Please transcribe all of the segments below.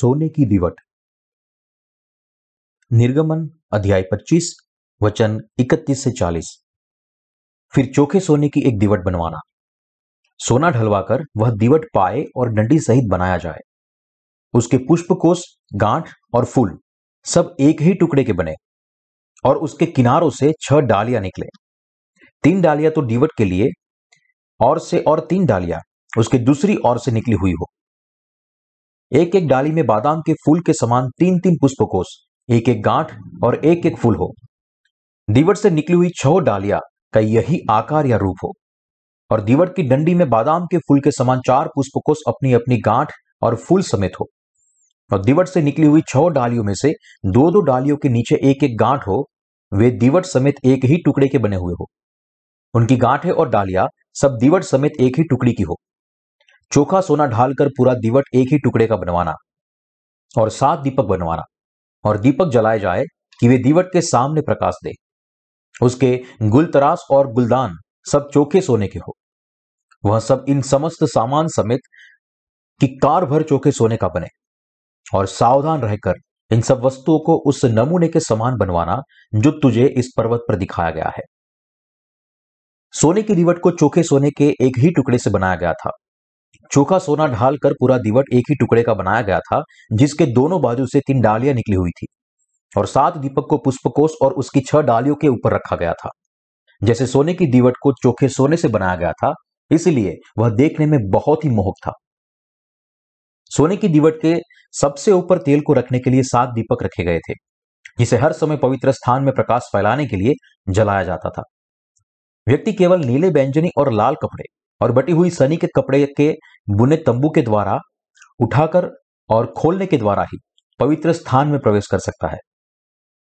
सोने की दीवट। निर्गमन, अध्याय 25 वचन 31 से 40 फिर चोखे सोने की एक दीवट बनवाना। सोना ढलवाकर वह दीवट पाए और डंडी सहित बनाया जाए। उसके पुष्प कोष गांठ और फूल सब एक ही टुकड़े के बने और उसके किनारों से छह डालियाँ निकले। तीन डालियाँ तो दीवट के लिए, और से और तीन डालियाँ उसके दूसरी ओर से निकली हुई हो। एक एक डाली में बादाम के फूल के समान तीन तीन पुष्पकोश एक एक गांठ और एक एक फूल हो। दीवट से निकली हुई छह डालिया का यही आकार या रूप हो। और दीवट की डंडी में बादाम के फूल के समान चार पुष्पकोश अपनी अपनी गांठ और फूल समेत हो। और दीवट से निकली हुई छह डालियों में से दो दो डालियों के नीचे एक एक गांठ हो, वे दीवट समेत एक ही टुकड़े के बने हुए हो। उनकी गांठें और डालियाँ सब दीवट समेत एक ही टुकड़ी की हो। चोखा सोना ढालकर पूरा दीवट एक ही टुकड़े का बनवाना और सात दीपक बनवाना और दीपक जलाए जाए कि वे दीवट के सामने प्रकाश दे। उसके गुलतरास और गुलदान सब चोखे सोने के हो। वह सब इन समस्त सामान समेत कि कार भर चोखे सोने का बने और सावधान रहकर इन सब वस्तुओं को उस नमूने के समान बनवाना जो तुझे इस पर्वत पर दिखाया गया है। सोने की दीवट को चोखे सोने के एक ही टुकड़े से बनाया गया था। चोखा सोना ढालकर पूरा दीवट एक ही टुकड़े का बनाया गया था, जिसके दोनों बाजू से तीन डालियाँ निकली हुई थी। और सात दीपक को पुष्पकोश और उसकी छह डालियों के ऊपर रखा गया था। जैसे सोने की दीवट को चोखे सोने से बनाया गया था, इसलिए वह देखने में बहुत ही मोहक था। सोने की दीवट के सबसे ऊपर तेल को रखने के लिए सात दीपक रखे गए थे, जिसे हर समय पवित्र स्थान में प्रकाश फैलाने के लिए जलाया जाता था। व्यक्ति केवल नीले व्यंजनी और लाल कपड़े और बटी हुई सनी के कपड़े के बुने तंबू के द्वारा उठाकर और खोलने के द्वारा ही पवित्र स्थान में प्रवेश कर सकता है।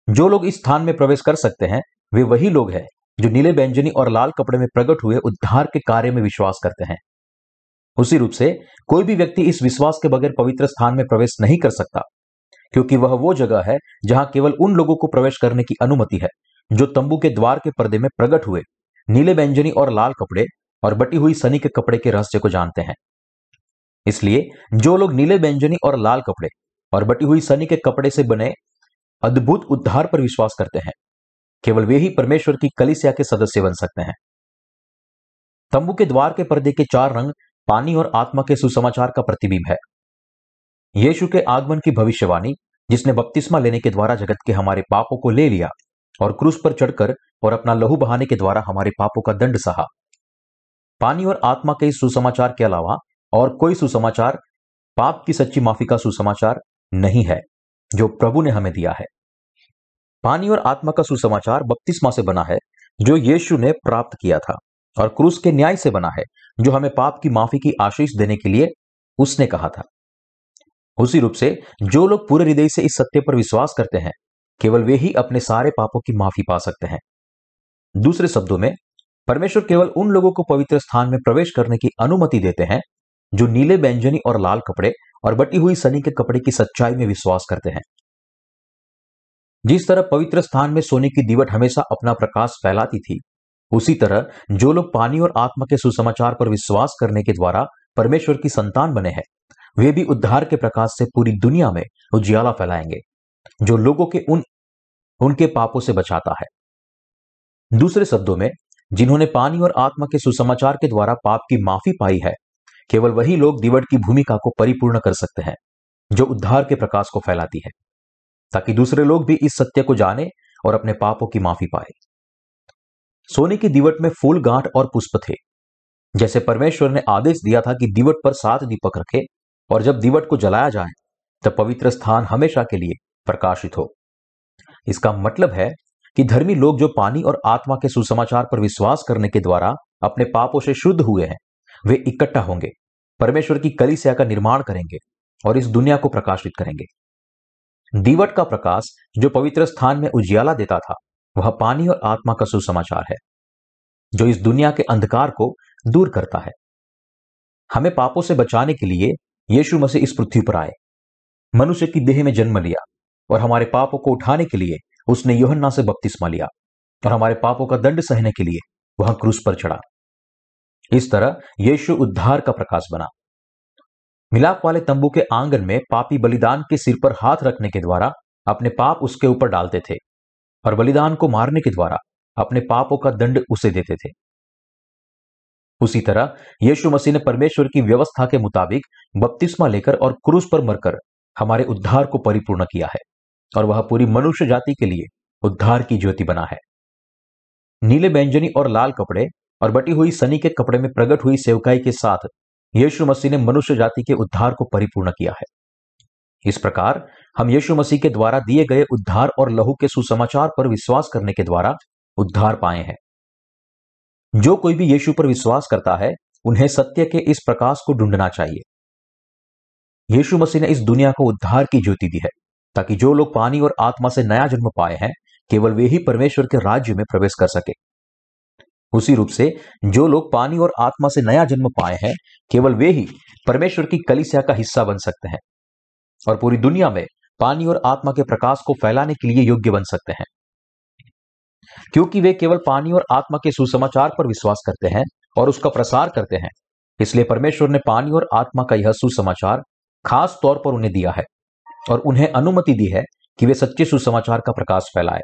जो लोग इस स्थान में प्रवेश कर सकते हैं, वे वही लोग हैं जो नीले व्यंजनी और लाल कपड़े में प्रकट हुए उद्धार के कार्य में विश्वास करते हैं। उसी रूप से कोई भी व्यक्ति इस विश्वास के बगैर पवित्र स्थान में प्रवेश नहीं कर सकता, क्योंकि वह वो जगह है जहाँ केवल उन लोगों को प्रवेश करने की अनुमति है, जो तंबू के द्वार के पर्दे में प्रकट हुए नीले व्यंजनी और लाल कपड़े और बटी हुई सनी के कपड़े के रहस्य को जानते हैं। इसलिए, जो लोग नीले व्यंजनी और लाल कपड़े और बटी हुई सनी के कपड़े से बने अद्भुत उद्धार पर विश्वास करते हैं, केवल वे ही परमेश्वर की कलिसिया के सदस्य बन सकते हैं। तंबू के द्वार के पर्दे के चार रंग पानी और आत्मा के सुसमाचार का प्रतिबिंब है। यीशु के आगमन की भविष्यवाणी, जिसने बपतिस्मा लेने के द्वारा जगत के हमारे पापों को ले लिया और क्रूस पर चढ़कर और अपना लहू बहाने के द्वारा हमारे पापों का दंड सहा। पानी और आत्मा के सुसमाचार के अलावा और कोई सुसमाचार, पाप की सच्ची माफ़ी का सुसमाचार नहीं है, जो प्रभु ने हमें दिया है। पानी और आत्मा का सुसमाचार बपतिस्मा से बना है, जो यीशु ने प्राप्त किया था, और क्रूस के न्याय से बना है, जो हमें पाप की माफ़ी की आशीष देने के लिए उसने कहा था। उसी रूप से जो लोग पूरे हृदय से इस सत्य पर विश्वास करते हैं, केवल वे ही अपने सारे पापों की माफ़ी पा सकते हैं। दूसरे शब्दों में परमेश्वर केवल उन लोगों को पवित्र स्थान में प्रवेश करने की अनुमति देते हैं, जो नीले व्यंजनी और लाल कपड़े और बटी हुई सनी के कपड़े की सच्चाई में विश्वास करते हैं। जिस तरह पवित्र स्थान में सोने की दीवट हमेशा अपना प्रकाश फैलाती थी, उसी तरह जो लोग पानी और आत्मा के सुसमाचार पर विश्वास करने के द्वारा परमेश्वर की संतान बने हैं, वे भी उद्धार के प्रकाश से पूरी दुनिया में उजियाला फैलाएँगे, जो लोगों के उन, उनके पापों से बचाता है। दूसरे शब्दों में जिन्होंने पानी और आत्मा के सुसमाचार के द्वारा पाप की माफ़ी पाई है, केवल वही लोग दिवट की भूमिका को परिपूर्ण कर सकते हैं, जो उद्धार के प्रकाश को फैलाती है, ताकि दूसरे लोग भी इस सत्य को जाने और अपने पापों की माफ़ी पाए। सोने की दिवट में फूल गांठ और पुष्प थे। जैसे परमेश्वर ने आदेश दिया था कि दिवट पर सात दीपक रखे और जब दिवट को जलाया जाए, तब पवित्र स्थान हमेशा के लिए प्रकाशित हो। इसका मतलब है कि धर्मी लोग जो पानी और आत्मा के सुसमाचार पर विश्वास करने के द्वारा अपने पापों से शुद्ध हुए हैं, वे इकट्ठा होंगे, परमेश्वर की कलिसिया का निर्माण करेंगे और इस दुनिया को प्रकाशित करेंगे। दीवट का प्रकाश जो पवित्र स्थान में उजियाला देता था, वह पानी और आत्मा का सुसमाचार है, जो इस दुनिया के अंधकार को दूर करता है। हमें पापों से बचाने के लिए यीशु मसीह इस पृथ्वी पर आए। मनुष्य की देह में जन्म लिया और हमारे पापों को उठाने के लिए उसने योहन्ना से बपतिस्मा लिया और हमारे पापों का दंड सहने के लिए वह क्रूस पर चढ़ा। इस तरह यीशु उद्धार का प्रकाश बना। मिलाप वाले तंबू के आँगन में पापी बलिदान के सिर पर हाथ रखने के द्वारा अपने पाप उसके ऊपर डालते थे और बलिदान को मारने के द्वारा अपने पापों का दंड उसे देते थे। उसी तरह यीशु मसीह ने परमेश्वर की व्यवस्था के मुताबिक बपतिस्मा लेकर और क्रूस पर मरकर हमारे उद्धार को परिपूर्ण किया है। और वह पूरी मनुष्य जाति के लिए उद्धार की ज्योति बना है। नीले बैंजनी और लाल कपड़े और बटी हुई सनी के कपड़े में प्रकट हुई सेवकाई के साथ यीशु मसीह ने मनुष्य जाति के उद्धार को परिपूर्ण किया है। इस प्रकार हम यीशु मसीह के द्वारा दिए गए उद्धार और लहू के सुसमाचार पर विश्वास करने के द्वारा उद्धार पाए हैं। जो कोई भी यीशु पर विश्वास करता है, उन्हें सत्य के इस प्रकाश को ढूंढना चाहिए। यीशु मसीह ने इस दुनिया को उद्धार की ज्योति दी है। ताकि जो लोग पानी और आत्मा से नया जन्म पाए हैं, केवल वे ही परमेश्वर के राज्य में प्रवेश कर सके। उसी रूप से जो लोग पानी और आत्मा से नया जन्म पाए हैं, केवल वे ही परमेश्वर की कलिसिया का हिस्सा बन सकते हैं और पूरी दुनिया में पानी और आत्मा के प्रकाश को फैलाने के लिए योग्य बन सकते हैं। क्योंकि वे केवल पानी और आत्मा के सुसमाचार पर विश्वास करते हैं और उसका प्रसार करते हैं, इसलिए परमेश्वर ने पानी और आत्मा का यह सुसमाचार खास तौर पर उन्हें दिया है। और उन्हें अनुमति दी है कि वे सच्चे सुसमाचार का प्रकाश फैलाए।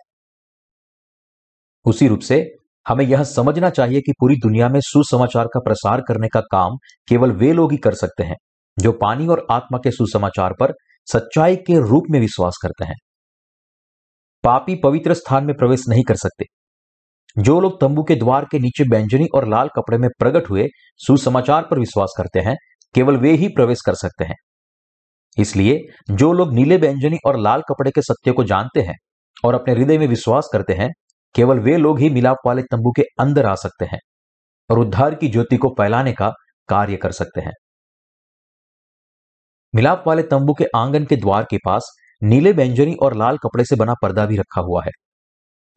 उसी रूप से, हमें यह समझना चाहिए कि पूरी दुनिया में सुसमाचार का प्रसार करने का काम केवल वे लोग ही कर सकते हैं, जो पानी और आत्मा के सुसमाचार पर सच्चाई के रूप में विश्वास करते हैं। पापी पवित्र स्थान में प्रवेश नहीं कर सकते। जो लोग तंबू के द्वार के नीचे बैंजनी और लाल कपड़े में प्रकट हुए सुसमाचार पर विश्वास करते हैं, केवल वे ही प्रवेश कर सकते हैं। इसलिए जो लोग नीले व्यंजनी और लाल कपड़े के सत्य को जानते हैं और अपने हृदय में विश्वास करते हैं, केवल वे लोग ही मिलाप वाले तंबू के अंदर आ सकते हैं और उद्धार की ज्योति को फैलाने का कार्य कर सकते हैं। मिलाप वाले तंबू के आँगन के द्वार के पास नीले व्यंजनी और लाल कपड़े से बना पर्दा भी रखा हुआ है।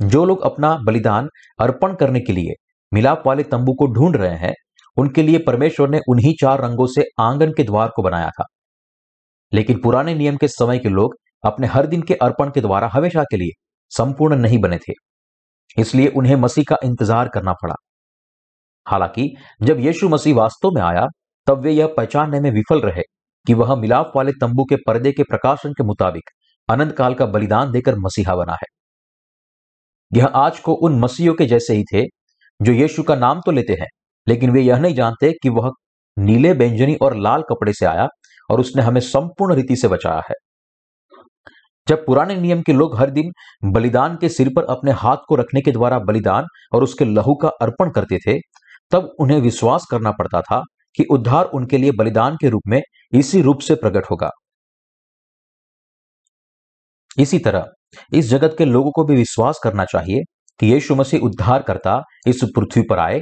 जो लोग अपना बलिदान अर्पण करने के लिए मिलाप वाले तंबू को ढूंढ रहे हैं, उनके लिए परमेश्वर ने उन्हीं चार रंगों से आँगन के द्वार को बनाया था। लेकिन पुराने नियम के समय के लोग अपने हर दिन के अर्पण के द्वारा हमेशा के लिए संपूर्ण नहीं बने थे। इसलिए उन्हें मसीह का इंतज़ार करना पड़ा। हालाँकि, जब यीशु मसीह वास्तव में आया, तब वे यह पहचानने में विफल रहे कि वह मिलाप वाले तंबू के पर्दे के प्रकाशन के मुताबिक अनंत काल का बलिदान देकर मसीहा बना है। यह आज को उन मसीहों के जैसे ही थे, जो यीशु का नाम तो लेते हैं, लेकिन वे यह नहीं जानते कि वह नीले बेंजनी और लाल कपड़े से आया और उसने हमें संपूर्ण रीति से बचाया है। जब पुराने नियम के लोग हर दिन बलिदान के सिर पर अपने हाथ को रखने के द्वारा बलिदान और उसके लहू का अर्पण करते थे, तब उन्हें विश्वास करना पड़ता था कि उद्धार उनके लिए बलिदान के रूप में इसी रूप से प्रकट होगा। इसी तरह, इस जगत के लोगों को भी विश्वास करना चाहिए कि यीशु मसीह उद्धार करता इस पृथ्वी पर आए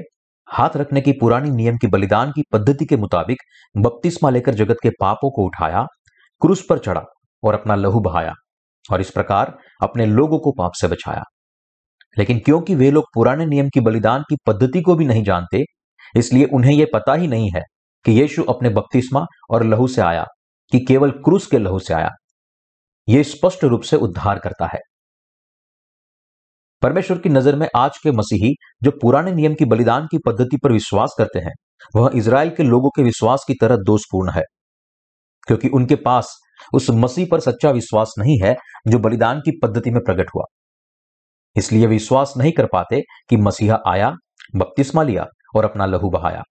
हाथ रखने की पुरानी नियम की बलिदान की पद्धति के मुताबिक बपतिस्मा लेकर जगत के पापों को उठाया, क्रूस पर चढ़ा और अपना लहू बहाया और इस प्रकार अपने लोगों को पाप से बचाया। लेकिन क्योंकि वे लोग पुराने नियम की बलिदान की पद्धति को भी नहीं जानते, इसलिए उन्हें यह पता ही नहीं है कि यीशु अपने बपतिस्मा और लहू से आया कि केवल क्रूस के लहू से आया। यह स्पष्ट रूप से उद्धार करता है। परमेश्वर की नज़र में आज के मसीही जो पुराने नियम की बलिदान की पद्धति पर विश्वास करते हैं, वह इसराइल के लोगों के विश्वास की तरह दोषपूर्ण है। क्योंकि उनके पास उस मसीह पर सच्चा विश्वास नहीं है जो बलिदान की पद्धति में प्रकट हुआ। इसलिए विश्वास नहीं कर पाते कि मसीहा आया, बपतिस्मा लिया और अपना लहू बहाया।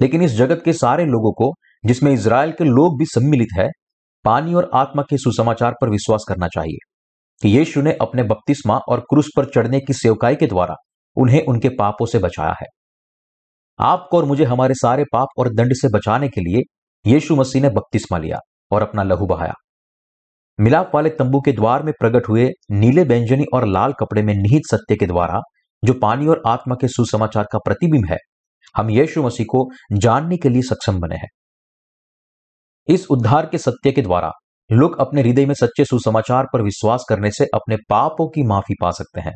लेकिन इस जगत के सारे लोगों को, जिसमें इसराइल के लोग भी सम्मिलित है, पानी और आत्मा के सुसमाचार पर विश्वास करना चाहिए। कि यीशु ने अपने बपतिस्मा और क्रूस पर चढ़ने की सेवकाई के द्वारा उन्हें उनके पापों से बचाया है। आपको और मुझे हमारे सारे पाप और दंड से बचाने के लिए यीशु मसीह ने बपतिस्मा लिया और अपना लहू बहाया। मिलाप वाले तंबू के द्वार में प्रकट हुए नीले व्यंजनी और लाल कपड़े में निहित सत्य के द्वारा, जो पानी और आत्मा के सुसमाचार का प्रतिबिंब है, हम यीशु मसीह को जानने के लिए सक्षम बने हैं। इस उद्धार के सत्य के द्वारा लोग अपने हृदय में सच्चे सुसमाचार पर विश्वास करने से अपने पापों की माफ़ी पा सकते हैं।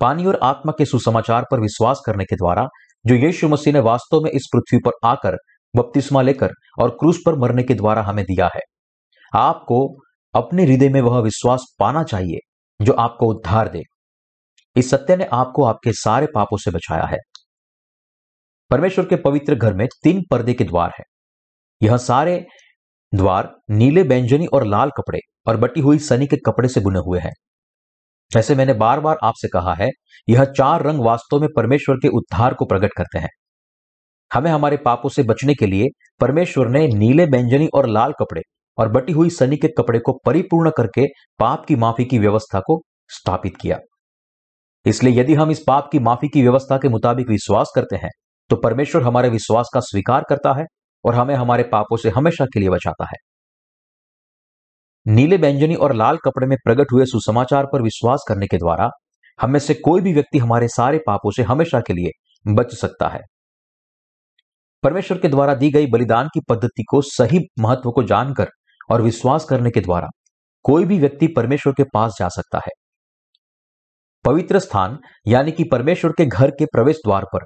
पानी और आत्मा के सुसमाचार पर विश्वास करने के द्वारा जो यीशु मसीह ने वास्तव में इस पृथ्वी पर आकर बपतिस्मा लेकर और क्रूस पर मरने के द्वारा हमें दिया है, आपको अपने हृदय में वह विश्वास पाना चाहिए जो आपको उद्धार दे। इस सत्य ने आपको आपके सारे पापों से बचाया है। परमेश्वर के पवित्र घर में तीन पर्दे के द्वार है। यह सारे द्वार नीले बैंजनी और लाल कपड़े और बटी हुई सनी के कपड़े से बुने हुए हैं। जैसे मैंने बार बार आपसे कहा है, यह चार रंग वास्तव में परमेश्वर के उद्धार को प्रकट करते हैं। हमें हमारे पापों से बचने के लिए परमेश्वर ने नीले बैंजनी और लाल कपड़े और बटी हुई सनी के कपड़े को परिपूर्ण करके पाप की माफ़ी की व्यवस्था को स्थापित किया। इसलिए यदि हम इस पाप की माफ़ी की व्यवस्था के मुताबिक विश्वास करते हैं तो परमेश्वर हमारे विश्वास का स्वीकार करता है और हमें हमारे पापों से हमेशा के लिए बचाता है। नीले बैंजनी और लाल कपड़े में प्रकट हुए सुसमाचार पर विश्वास करने के द्वारा हम में से कोई भी व्यक्ति हमारे सारे पापों से हमेशा के लिए बच सकता है। परमेश्वर के द्वारा दी गई बलिदान की पद्धति को सही महत्व को जानकर और विश्वास करने के द्वारा कोई भी व्यक्ति परमेश्वर के पास जा सकता है। पवित्र स्थान यानी कि परमेश्वर के घर के प्रवेश द्वार पर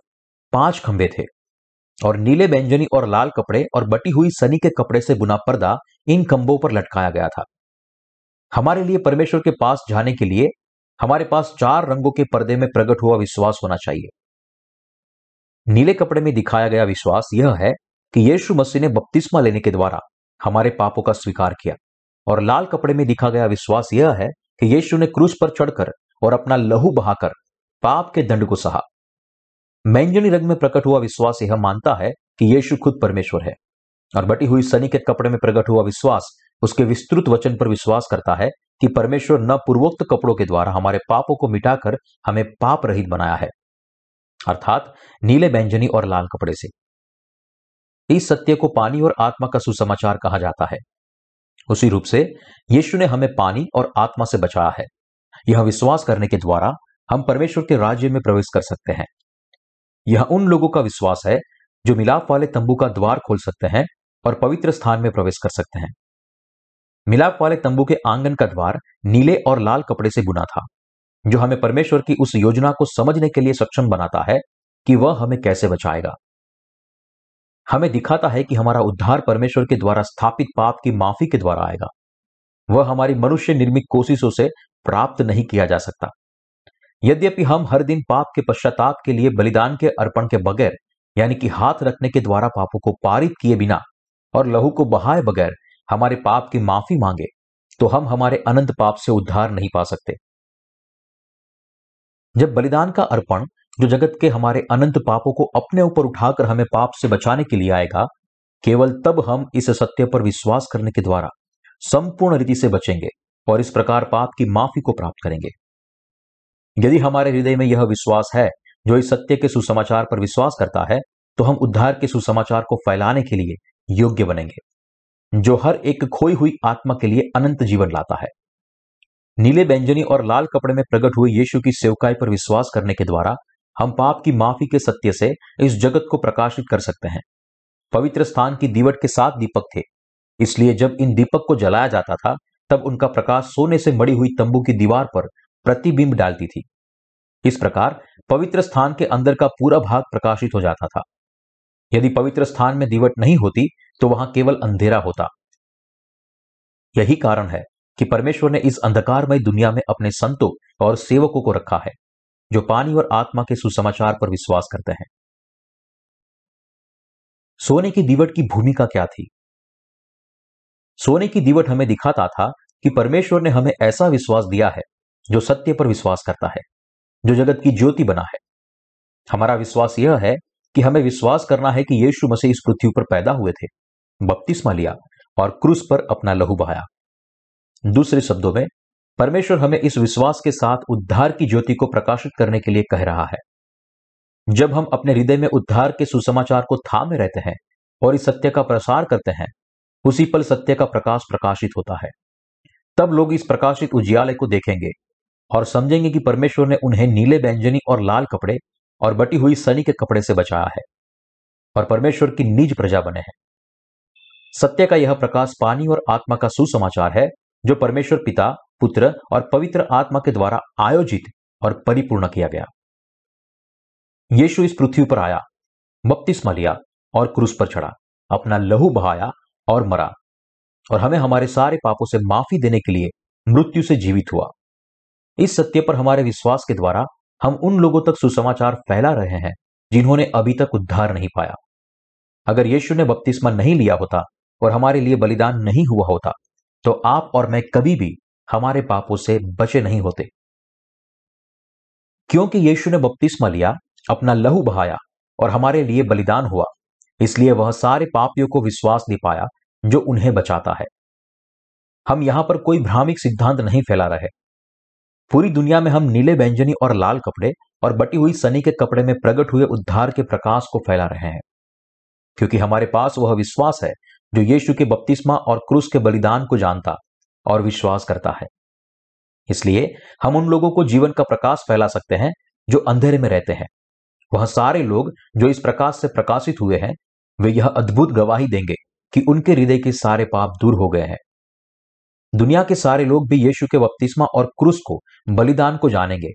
पाँच खंभे थे। और नीले व्यंजनी और लाल कपड़े और बटी हुई सनी के कपड़े से बुना पर्दा इन खंभों पर लटकाया गया था। हमारे लिए परमेश्वर के पास जाने के लिए हमारे पास चार रंगों के पर्दे में प्रकट हुआ विश्वास होना चाहिए। नीले कपड़े में दिखाया गया विश्वास यह है कि यीशु मसीह ने बपतिस्मा लेने के द्वारा हमारे पापों का स्वीकार किया और लाल कपड़े में दिखा गया विश्वास यह है कि यीशु ने क्रूस पर चढ़कर और अपना लहू बहाकर पाप के दंड को सहा। मैंजनी रंग में प्रकट हुआ विश्वास यह मानता है कि यीशु खुद परमेश्वर है। और बटी हुई सनी के कपड़े में प्रकट हुआ विश्वास, उसके विस्तृत वचन पर विश्वास करता है कि परमेश्वर न पूर्वोक्त कपड़ों के द्वारा हमारे पापों को मिटाकर हमें पाप रहित बनाया है। अर्थात नीले बैंजनी और लाल कपड़े से। इस सत्य को पानी और आत्मा का सुसमाचार कहा जाता है। उसी रूप से यीशु ने हमें पानी और आत्मा से बचाया है। यह विश्वास करने के द्वारा हम परमेश्वर के राज्य में प्रवेश कर सकते हैं। यह उन लोगों का विश्वास है, जो मिलाप वाले तंबू का द्वार खोल सकते हैं और पवित्र स्थान में प्रवेश कर सकते हैं। मिलाप वाले तंबू के आँगन का द्वार नीले और लाल कपड़े से बुना था, जो हमें परमेश्वर की उस योजना को समझने के लिए सक्षम बनाता है कि वह हमें कैसे बचाएगा। हमें दिखाता है कि हमारा उद्धार परमेश्वर के द्वारा स्थापित पाप की माफ़ी के द्वारा आएगा। वह हमारी मनुष्य निर्मित कोशिशों से प्राप्त नहीं किया जा सकता। यद्यपि हम हर दिन पाप के पश्चाताप के लिए बलिदान के अर्पण के बगैर, यानी कि हाथ रखने के द्वारा पापों को पारित किए बिना और लहू को बहाए बगैर हमारे पाप की माफ़ी मांगे तो हम हमारे अनंत पाप से उद्धार नहीं पा सकते। जब बलिदान का अर्पण जो जगत के हमारे अनंत पापों को अपने ऊपर उठाकर हमें पाप से बचाने के लिए आएगा, केवल तब हम इस सत्य पर विश्वास करने के द्वारा संपूर्ण रीति से बचेंगे और इस प्रकार पाप की माफ़ी को प्राप्त करेंगे। यदि हमारे हृदय में यह विश्वास है जो इस सत्य के सुसमाचार पर विश्वास करता है तो हम उद्धार के सुसमाचार को फैलाने के लिए योग्य बनेंगे, जो हर एक खोई हुई आत्मा के लिए अनंत जीवन लाता है। नीले व्यंजनी और लाल कपड़े में प्रकट हुए यीशु की सेवकाई पर विश्वास करने के द्वारा हम पाप की माफ़ी के सत्य से इस जगत को प्रकाशित कर सकते हैं। पवित्र स्थान की दीवट के साथ दीपक थे, इसलिए जब इन दीपक को जलाया जाता था, तब उनका प्रकाश सोने से मड़ी हुई तंबू की दीवार पर प्रतिबिंब डालती थी। इस प्रकार पवित्र स्थान के अंदर का पूरा भाग प्रकाशित हो जाता था। यदि पवित्र स्थान में दीवट नहीं होती तो वहाँ केवल अंधेरा होता। यही कारण है कि परमेश्वर ने इस अंधकारमय दुनिया में अपने संतों और सेवकों को रखा है, जो पानी और आत्मा के सुसमाचार पर विश्वास करते हैं। सोने की दीवट की भूमिका क्या थी? सोने की दीवट हमें दिखाता था कि परमेश्वर ने हमें ऐसा विश्वास दिया है जो सत्य पर विश्वास करता है, जो जगत की ज्योति बना है। हमारा विश्वास यह है कि हमें विश्वास करना है कि यीशु मसीह इस पृथ्वी पर पैदा हुए थे, बपतिस्मा लिया और क्रूस पर अपना लहू बहाया। दूसरे शब्दों में, परमेश्वर हमें इस विश्वास के साथ उद्धार की ज्योति को प्रकाशित करने के लिए कह रहा है। जब हम अपने हृदय में उद्धार के सुसमाचार को थामे रहते हैं और इस सत्य का प्रसार करते हैं, उसी पल सत्य का प्रकाश प्रकाशित होता है। तब लोग इस प्रकाशित उजियाले को देखेंगे और समझेंगे कि परमेश्वर ने उन्हें नीले व्यंजनी और लाल कपड़े और बटी हुई सनी के कपड़े से बचाया है और परमेश्वर की निज प्रजा बने हैं। सत्य का यह प्रकाश पानी और आत्मा का सुसमाचार है, जो परमेश्वर पिता, पुत्र और पवित्र आत्मा के द्वारा आयोजित और परिपूर्ण किया गया। यीशु इस पृथ्वी पर आया, बपतिस्मा लिया और क्रूस पर चढ़ा, अपना लहू बहाया और मरा, और हमें हमारे सारे पापों से माफ़ी देने के लिए मृत्यु से जीवित हुआ। इस सत्य पर हमारे विश्वास के द्वारा हम उन लोगों तक सुसमाचार फैला रहे हैं, जिन्होंने अभी तक उद्धार नहीं पाया। अगर यीशु ने बपतिस्मा नहीं लिया होता और हमारे लिए बलिदान नहीं हुआ होता तो आप और मैं कभी भी हमारे पापों से बचे नहीं होते। क्योंकि यीशु ने बपतिस्मा लिया, अपना लहू बहाया और हमारे लिए बलिदान हुआ, इसलिए वह सारे पापियों को विश्वास दे पाया, जो उन्हें बचाता है। हम यहाँ पर कोई भ्रामिक सिद्धांत नहीं फैला रहे। पूरी दुनिया में हम नीले व्यंजनी और लाल कपड़े और बटी हुई सनी के कपड़े में प्रकट हुए उद्धार के प्रकाश को फैला रहे हैं। क्योंकि हमारे पास वह विश्वास है जो यीशु के बपतिस्मा और क्रूस के बलिदान को जानता और विश्वास करता है। इसलिए हम उन लोगों को जीवन का प्रकाश फैला सकते हैं जो अंधेरे में रहते हैं। वह सारे लोग जो इस प्रकाश से प्रकाशित हुए हैं, वे यह अद्भुत गवाही देंगे कि उनके हृदय के सारे पाप दूर हो गए हैं। दुनिया के सारे लोग भी यीशु के बपतिस्मा और क्रूस को, बलिदान को जानेंगे,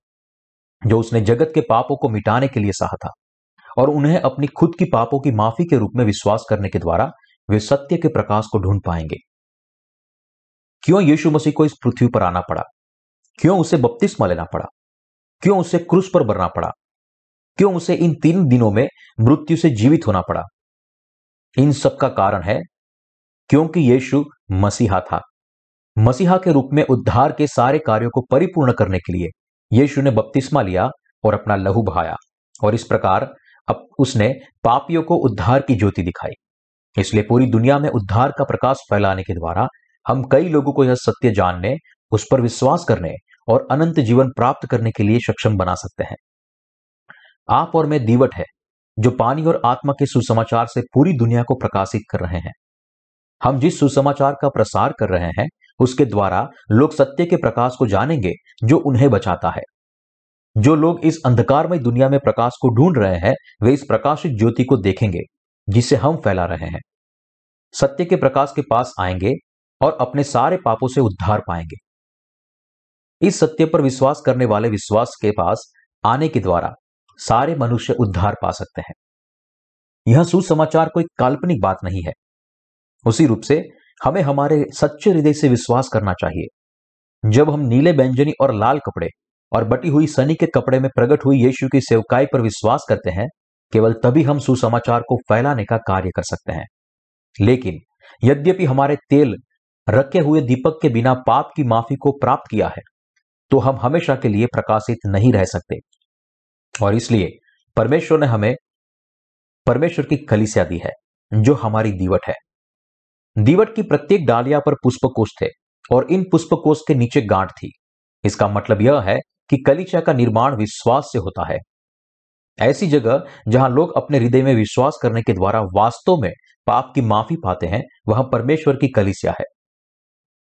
जो उसने जगत के पापों को मिटाने के लिए सहा था, और उन्हें अपनी खुद की पापों की माफ़ी के रूप में विश्वास करने के द्वारा वे सत्य के प्रकाश को ढूंढ पाएँगे। क्यों यीशु मसीह को इस पृथ्वी पर आना पड़ा? क्यों उसे बपतिस्मा लेना पड़ा? क्यों उसे क्रूस पर बरना पड़ा? क्यों उसे इन तीन दिनों में मृत्यु से जीवित होना पड़ा? इन सब का कारण है, क्योंकि यीशु मसीहा था। मसीहा के रूप में उद्धार के सारे कार्यों को परिपूर्ण करने के लिए यीशु ने बपतिस्मा लिया और अपना लहू बहाया। और इस प्रकार अब उसने पापियों को उद्धार की ज्योति दिखाई। इसलिए पूरी दुनिया में उद्धार का प्रकाश फैलाने के द्वारा हम कई लोगों को यह सत्य जानने, उस पर विश्वास करने और अनंत जीवन प्राप्त करने के लिए सक्षम बना सकते हैं। आप और मैं दीवट है, जो पानी और आत्मा के सुसमाचार से पूरी दुनिया को प्रकाशित कर रहे हैं। हम जिस सुसमाचार का प्रसार कर रहे हैं उसके द्वारा लोग सत्य के प्रकाश को जानेंगे, जो उन्हें बचाता है। जो लोग इस अंधकारमय दुनिया में प्रकाश को ढूंढ रहे हैं, वे इस प्रकाशित ज्योति को देखेंगे, जिसे हम फैला रहे हैं। सत्य के प्रकाश के पास आएँगे और अपने सारे पापों से उद्धार पाएँगे। इस सत्य पर विश्वास करने वाले विश्वास के पास आने के द्वारा सारे मनुष्य उद्धार पा सकते हैं। यह सुसमाचार कोई काल्पनिक बात नहीं है। उसी रूप से हमें हमारे सच्चे हृदय से विश्वास करना चाहिए। जब हम नीले व्यंजनी और लाल कपड़े और बटी हुई सनी के कपड़े में प्रकट हुई यीशु की सेवकाई पर विश्वास करते हैं, केवल तभी हम सुसमाचार को फैलाने का कार्य कर सकते हैं। लेकिन यद्यपि हमारे तेल रखे हुए दीपक के बिना पाप की माफ़ी को प्राप्त किया है तो हम हमेशा के लिए प्रकाशित नहीं रह सकते। और इसलिए परमेश्वर ने हमें परमेश्वर की कलिसिया दी है, जो हमारी दीवट है। दीवट की प्रत्येक डालिया पर पुष्पकोश थे और इन पुष्पकोश के नीचे गांठ थी। इसका मतलब यह है कि कलिचा का निर्माण विश्वास से होता है। ऐसी जगह जहाँ लोग अपने हृदय में विश्वास करने के द्वारा वास्तव में पाप की माफ़ी पाते हैं, वह परमेश्वर की कलिसिया है।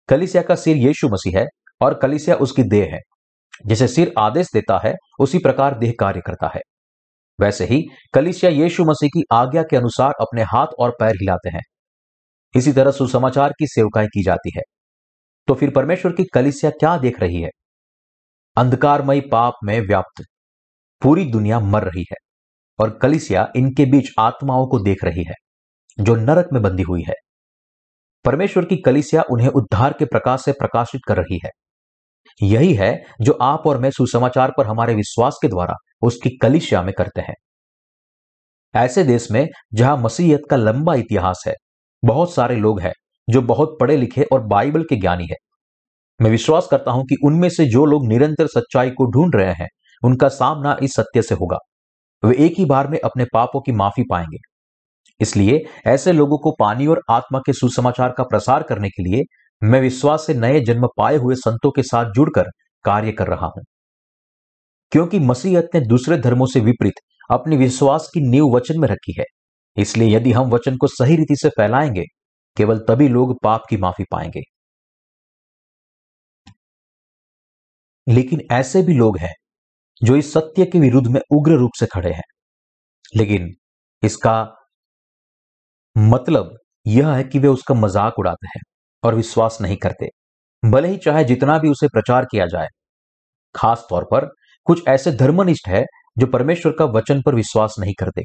कलिसिया का सिर यीशु मसीह है और कलिसिया उसकी देह है, जैसे सिर आदेश देता है, उसी प्रकार देह कार्य करता है। वैसे ही कलिसिया यीशु मसीह की आज्ञा के अनुसार अपने हाथ और पैर हिलाते हैं। इसी तरह सुसमाचार की सेवकाएँ की जाती है। तो फिर परमेश्वर की कलिसिया क्या देख रही है? अंधकारमयी पाप में व्याप्त। पूरी दुनिया मर रही है और कलिसिया इनके बीच आत्माओं को देख रही है, जो नरक में बंधी हुई है। परमेश्वर की कलिसिया उन्हें उद्धार के प्रकाश से प्रकाशित कर रही है। यही है जो आप और मैं सुसमाचार पर हमारे विश्वास के द्वारा उसकी कलिसिया में करते हैं। ऐसे देश में जहाँ मसीहत का लंबा इतिहास है बहुत सारे लोग हैं जो बहुत पढ़े लिखे और बाइबल के ज्ञानी है। मैं विश्वास करता हूँ कि उनमें से जो लोग निरंतर सच्चाई को ढूंढ रहे हैं, उनका सामना इस सत्य से होगा। वे एक ही बार में अपने पापों की माफ़ी पाएँगे। इसलिए ऐसे लोगों को पानी और आत्मा के सुसमाचार का प्रसार करने के लिए मैं विश्वास से नए जन्म पाए हुए संतों के साथ जुड़कर कार्य कर रहा हूँ। क्योंकि मसीहत ने दूसरे धर्मों से विपरीत अपनी विश्वास की नींव वचन में रखी है। इसलिए यदि हम वचन को सही रीति से फैलाएँगे, केवल तभी लोग पाप की माफ़ी पाएँगे। लेकिन ऐसे भी लोग हैं, जो इस सत्य के विरुद्ध में उग्र रूप से खड़े हैं। लेकिन इसका मतलब यह है कि वे उसका मज़ाक उड़ाते हैं और विश्वास नहीं करते। भले ही चाहे जितना भी उसे प्रचार किया जाए, खास तौर पर कुछ ऐसे धर्मनिष्ठ है जो परमेश्वर का वचन पर विश्वास नहीं करते।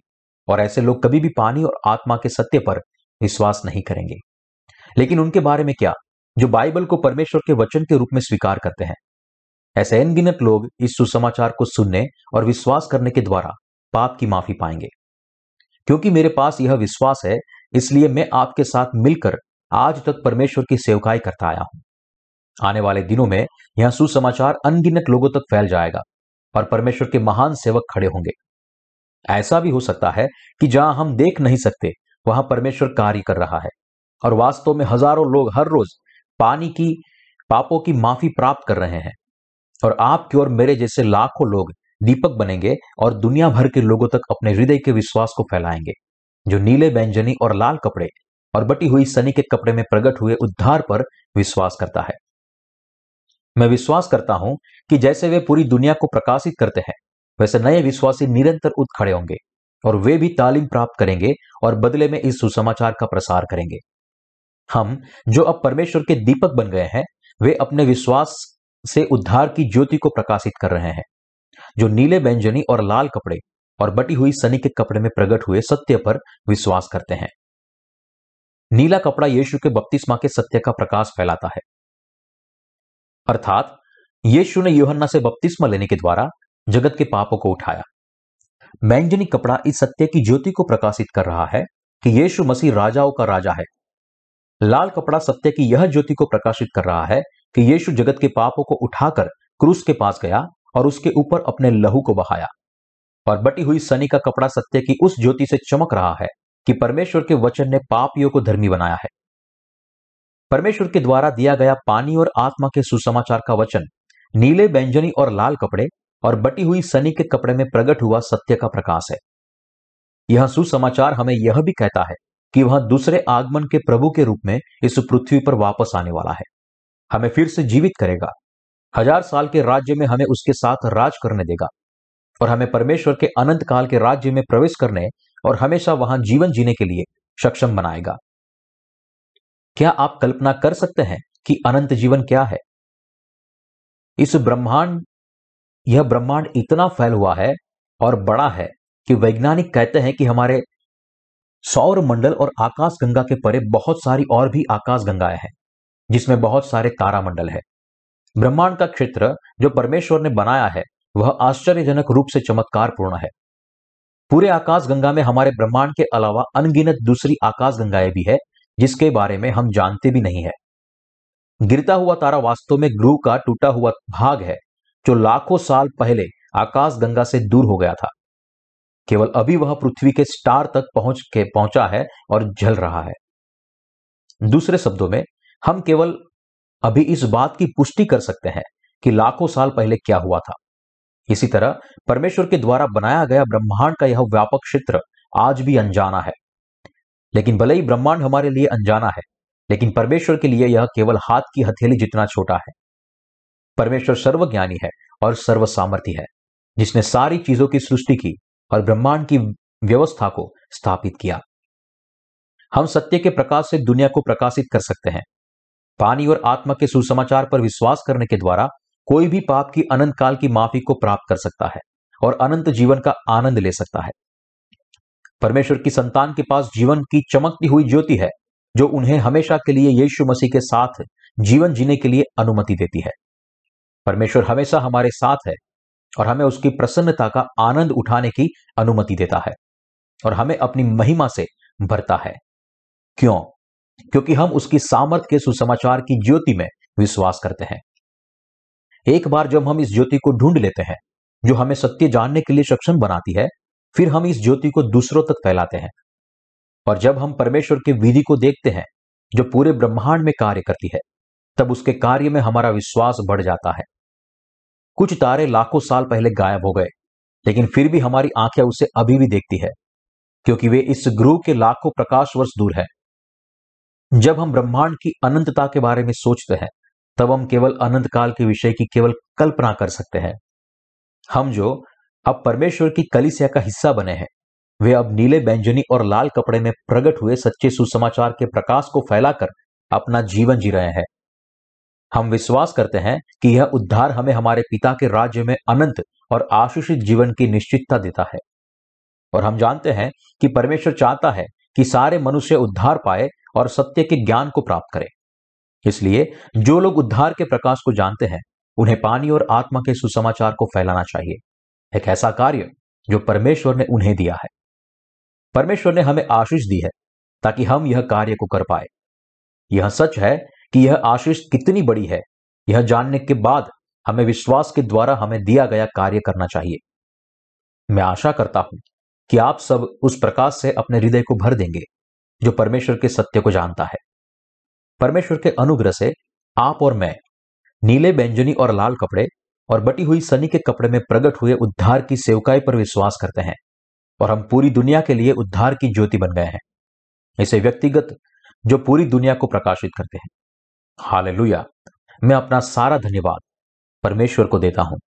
और ऐसे लोग कभी भी पानी और आत्मा के सत्य पर विश्वास नहीं करेंगे। लेकिन उनके बारे में क्या? जो बाइबल को परमेश्वर के वचन के रूप में स्वीकार करते हैं। ऐसे अनगिनत लोग इस सुसमाचार को सुनने और विश्वास करने के द्वारा पाप की माफ़ी पाएँगे। क्योंकि मेरे पास यह विश्वास है, इसलिए मैं आपके साथ मिलकर आज तक परमेश्वर की सेवकाई करता आया हूँ। आने वाले दिनों में यह सुसमाचार अनगिनत लोगों तक फैल जाएगा और परमेश्वर के महान सेवक खड़े होंगे। ऐसा भी हो सकता है कि जहाँ हम देख नहीं सकते, वहाँ परमेश्वर कार्य कर रहा है। और वास्तव में हज़ारों लोग हर रोज पानी की, पापों की माफ़ी प्राप्त कर रहे हैं। और आपके और मेरे जैसे लाखों लोग दीपक बनेंगे और दुनिया भर के लोगों तक अपने हृदय के विश्वास को फैलाएँगे, जो नीले बैंजनी और लाल कपड़े और बटी हुई सनी के कपड़े में प्रकट हुए उद्धार पर विश्वास करता है। मैं विश्वास करता हूँ कि जैसे वे पूरी दुनिया को प्रकाशित करते हैं वैसे नए विश्वासी निरंतर उठ खड़े होंगे और वे भी तालीम प्राप्त करेंगे और बदले में इस सुसमाचार का प्रसार करेंगे। हम, जो अब परमेश्वर के दीपक बन गए हैं, वे अपने विश्वास से उद्धार की ज्योति को प्रकाशित कर रहे हैं। जो नीले व्यंजनी और लाल कपड़े और बटी हुई सनी के कपड़े में प्रकट हुए सत्य पर विश्वास करते हैं। नीला कपड़ा यीशु के बपतिस्मा के सत्य का प्रकाश फैलाता है। अर्थात, यीशु ने योहन्ना से बपतिस्मा लेने के द्वारा जगत के पापों को उठाया। बैंजनी कपड़ा इस सत्य की ज्योति को प्रकाशित कर रहा है कि यीशु मसीह राजाओं का राजा है। लाल कपड़ा सत्य की यह ज्योति को प्रकाशित कर रहा है कि यीशु जगत के पापों को उठाकर क्रूस के पास गया और उसके ऊपर अपने लहू को बहाया। और बटी हुई सनी का कपड़ा सत्य की उस ज्योति से चमक रहा है कि परमेश्वर के वचन ने पापियों को धर्मी बनाया है। परमेश्वर के द्वारा दिया गया पानी और आत्मा के सुसमाचार का वचन, नीले, बैंजनी और लाल कपड़े और बटी हुई सनी के कपड़े में प्रकट हुआ सत्य का प्रकाश है। यह सुसमाचार हमें यह भी कहता है कि वह दूसरे आगमन के प्रभु के रूप में इस पृथ्वी पर वापस आने वाला है। हमें फिर से जीवित करेगा। हज़ार साल के राज्य में हमें उसके साथ राज करने देगा और हमें परमेश्वर के अनंत काल के राज्य में प्रवेश करने और हमेशा वहाँ जीवन जीने के लिए सक्षम बनाएगा। क्या आप कल्पना कर सकते हैं कि अनंत जीवन क्या है? इस ब्रह्मांड यह ब्रह्मांड इतना फैल हुआ है और बड़ा है कि वैज्ञानिक कहते हैं कि हमारे सौर मंडल और आकाश गंगा के परे बहुत सारी और भी आकाश गंगाएँ हैं, जिसमें बहुत सारे तारामंडल है। ब्रह्मांड का क्षेत्र जो परमेश्वर ने बनाया है, वह आश्चर्यजनक रूप से चमत्कार पूर्ण है। पूरे आकाश गंगा में हमारे ब्रह्मांड के अलावा अनगिनत दूसरी आकाश गंगाएँ भी है, जिसके बारे में हम जानते भी नहीं है। गिरता हुआ तारा वास्तव में ग्रुह का टूटा हुआ भाग है जो लाखों साल पहले आकाश गंगा से दूर हो गया था। केवल अभी वह पृथ्वी के स्टार तक पहुँच के पहुँचा है और जल रहा है। दूसरे शब्दों में, हम केवल अभी इस बात की पुष्टि कर सकते हैं कि लाखों साल पहले क्या हुआ था। इसी तरह, परमेश्वर के द्वारा बनाया गया ब्रह्मांड का यह व्यापक क्षेत्र आज भी अनजाना है। लेकिन भले ही ब्रह्मांड हमारे लिए अनजाना है, लेकिन परमेश्वर के लिए यह केवल हाथ की हथेली जितना छोटा है। परमेश्वर सर्वज्ञानी है और सर्व सामर्थ्य है, जिसने सारी चीज़ों की सृष्टि की और ब्रह्मांड की व्यवस्था को स्थापित किया। हम सत्य के प्रकाश से दुनिया को प्रकाशित कर सकते हैं। पानी और आत्मा के सुसमाचार पर विश्वास करने के द्वारा कोई भी पाप की अनंत काल की माफ़ी को प्राप्त कर सकता है और अनंत जीवन का आनंद ले सकता है। परमेश्वर की संतान के पास जीवन की चमकती हुई ज्योति है, जो उन्हें हमेशा के लिए यीशु मसीह के साथ जीवन जीने के लिए अनुमति देती है। परमेश्वर हमेशा हमारे साथ है और हमें उसकी प्रसन्नता का आनंद उठाने की अनुमति देता है और हमें अपनी महिमा से भरता है। क्यों? क्योंकि हम उसकी सामर्थ के सुसमाचार की ज्योति में विश्वास करते हैं। एक बार जब हम इस ज्योति को ढूंढ लेते हैं, जो हमें सत्य जानने के लिए सक्षम बनाती है, फिर हम इस ज्योति को दूसरों तक फैलाते हैं। और जब हम परमेश्वर की विधि को देखते हैं, जो पूरे ब्रह्मांड में कार्य करती है, तब उसके कार्य में हमारा विश्वास बढ़ जाता है। कुछ तारे लाखों साल पहले गायब हो गए, लेकिन फिर भी हमारी आँखें उसे अभी भी देखती है, क्योंकि वे इस ग्रुह के लाखों प्रकाश वर्ष दूर है। जब हम ब्रह्मांड की अनंतता के बारे में सोचते हैं, तब हम केवल अनंत काल के विषय की केवल कल्पना कर सकते हैं। हम जो अब परमेश्वर की कलिसिया का हिस्सा बने हैं, वे अब नीले बैंजनी और लाल कपड़े में प्रकट हुए सच्चे सुसमाचार के प्रकाश को फैलाकर अपना जीवन जी रहे हैं। हम विश्वास करते हैं कि यह उद्धार हमें हमारे पिता के राज्य में अनंत और आशीषित जीवन की निश्चितता देता है। और हम जानते हैं कि परमेश्वर चाहता है कि सारे मनुष्य उद्धार पाए और सत्य के ज्ञान को प्राप्त करें। इसलिए जो लोग उद्धार के प्रकाश को जानते हैं, उन्हें पानी और आत्मा के सुसमाचार को फैलाना चाहिए। एक ऐसा कार्य जो परमेश्वर ने उन्हें दिया है। परमेश्वर ने हमें आशीष दी है ताकि हम यह कार्य को कर पाए। यह सच है कि यह आशीष कितनी बड़ी है। यह जानने के बाद हमें विश्वास के द्वारा हमें दिया गया कार्य करना चाहिए। मैं आशा करता हूँ कि आप सब उस प्रकाश से अपने हृदय को भर देंगे, जो परमेश्वर के सत्य को जानता है। परमेश्वर के अनुग्रह से आप और मैं नीले व्यंजनी और लाल कपड़े और बटी हुई सनी के कपड़े में प्रकट हुए उद्धार की सेवकाई पर विश्वास करते हैं और हम पूरी दुनिया के लिए उद्धार की ज्योति बन गए हैं। इसे व्यक्तिगत, जो पूरी दुनिया को प्रकाशित करते हैं। हालेलुया। मैं अपना सारा धन्यवाद परमेश्वर को देता हूँ।